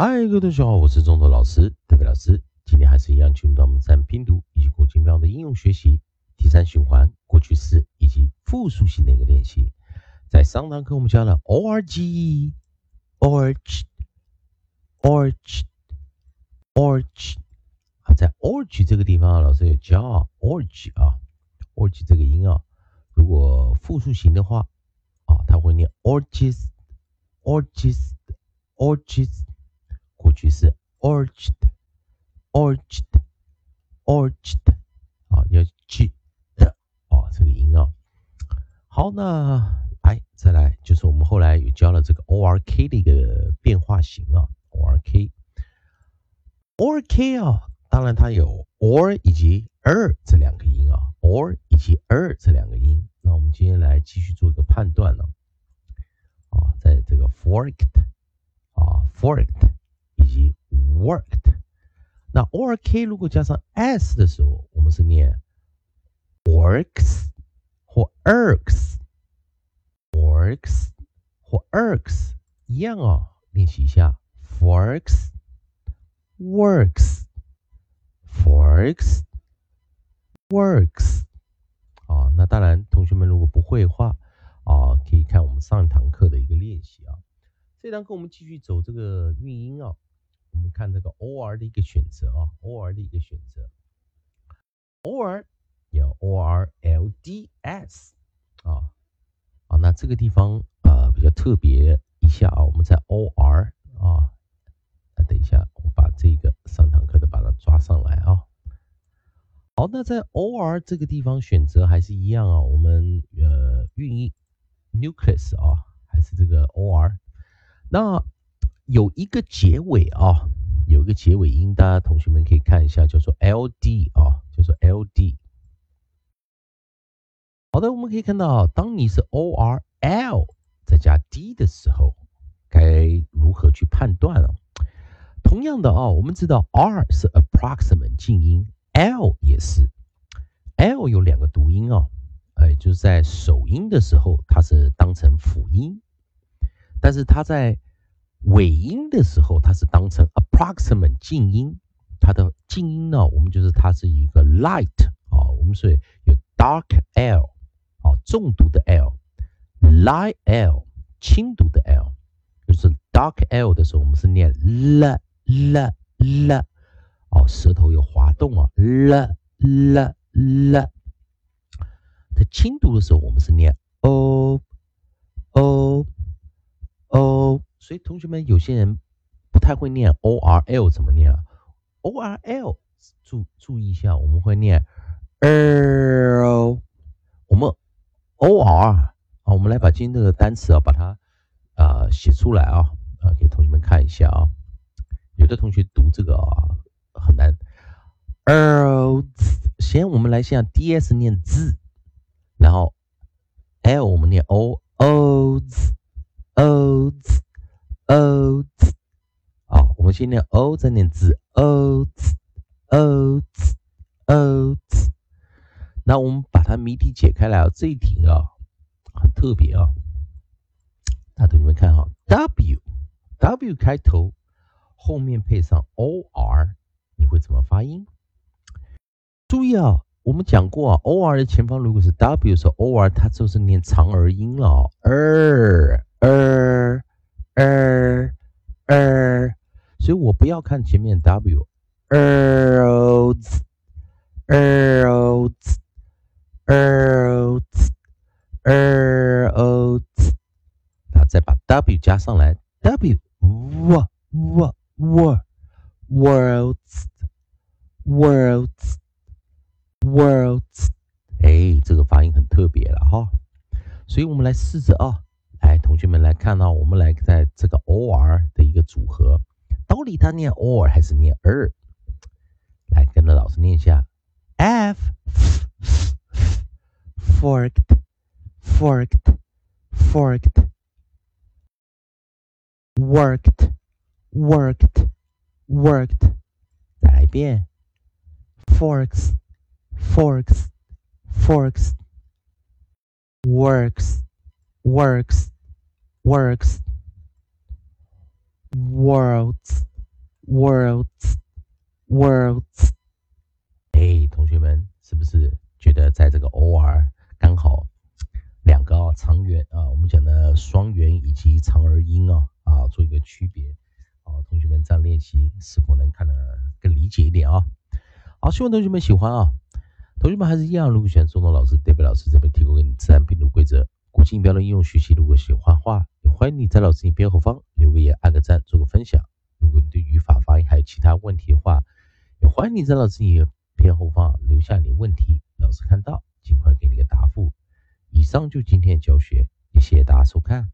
嗨，各位同学好，我是中头老师，特别老师。今天还是一样，进入到我们三拼读以及国际标的应用学习第三循环过去式以及复数型的一个练习。在上堂课我们教了 org，org，org，org 啊，在 org 这个地方啊，老师有教啊，org 啊，org 这个音啊，如果复数型的话啊，它会念 orges，orges，orges。过去式 orched，orched，orched，啊，要记的哦，这个音啊。好，那来再来，就是我们后来有教了这个 ork 的一个变化型啊，ork，ork 啊，当然它有 or 以及 er 这两个音啊，or 以及 er 这两个音。那我们今天来继续做一个判断呢，啊，在这个 forked，啊，forked。worked，那 or k 如果加上 s 的时候，我们是念 works 或 erks，works 或 erks 一样哦。练习一下 forks，works，forks，works。啊，那当然，同学们如果不会的话，啊，可以看我们上一堂课的一个练习啊。这堂课我们继续走这个韵音啊。看这个 or 的一个选择啊，or 的一个选择，or 有 orlds 啊啊，那这个地方呃比较特别一下啊，我们在 or 啊，那等一下我把这个上堂课的把它抓上来啊。好，那在 or 这个地方选择还是一样啊，我们呃运营 nucleus 啊，还是这个 or 那。有一个结尾啊，有一个结尾音，大家同学们可以看一下，叫做 L D 啊，叫做 L D。好的，我们可以看到，当你是 O R L 再加 D 的时候，该如何去判断啊？同样的啊，我们知道 R 是 approximate 静音，L 也是，L 有两个读音啊，哎，就是在首音的时候，它是当成辅音，但是它在尾音的时候，它是当成 approximate 静音，它的静音呢，我们就是它是一个 light 啊，我们所以有 dark l 啊，重读的 l，light l 轻读的 l，就是 dark l 的时候，我们是念 l l l，哦，舌头有滑动啊，l l l，它轻读的时候，我们是念 o o o。所以同学们有些人不太会念 o r l 怎么念啊？o r l 注注意一下，我们会念 l，我们 o r 啊，我们来把今天这个单词啊，把它啊写出来啊啊，给同学们看一下啊。有的同学读这个啊很难，l 先我们来像 d s 念字，然后 l 我们念 o o z o z o 字，好，我们先念 o，再念字 o 字 o 字 o 字。那我们把它谜题解开来啊，这一题啊很特别啊。那同学们看哈，w w 开头，后面配上 o r，你会怎么发音？注意啊，我们讲过啊，o r 的前方如果是 w 的时候，o r 它就是念长儿音了，r er。er er，所以我不要看前面 w er er er z er z，然后再把 w 加上来。W w w w worlds worlds worlds，哎，这个发音很特别了哈，所以我们来试着啊。来，同学们来看到，我们来在这个 or 的一个组合，到底它念 or 还是念 er？来，跟着老师念一下：f forked forked forked worked worked worked。再来一遍：forks forks forks works works works worlds worlds，worlds。哎，同学们是不是觉得在这个 or 刚好两个啊长元啊，我们讲的双元以及长儿音啊啊做一个区别啊？同学们这样练习是否能看得更理解一点啊？好，希望同学们喜欢啊。同学们还是一样，如果喜欢中东老师、代表老师这边提供给你自然拼读规则、国际音标的应用学习，如果喜欢话，也欢迎你在老师影片后方留个言、按个赞、做个分享。如果你对语法、发音还有其他问题的话，也欢迎你在老师影片后方留下你的问题，老师看到尽快给你个答复。以上就今天教学，也谢谢大家收看。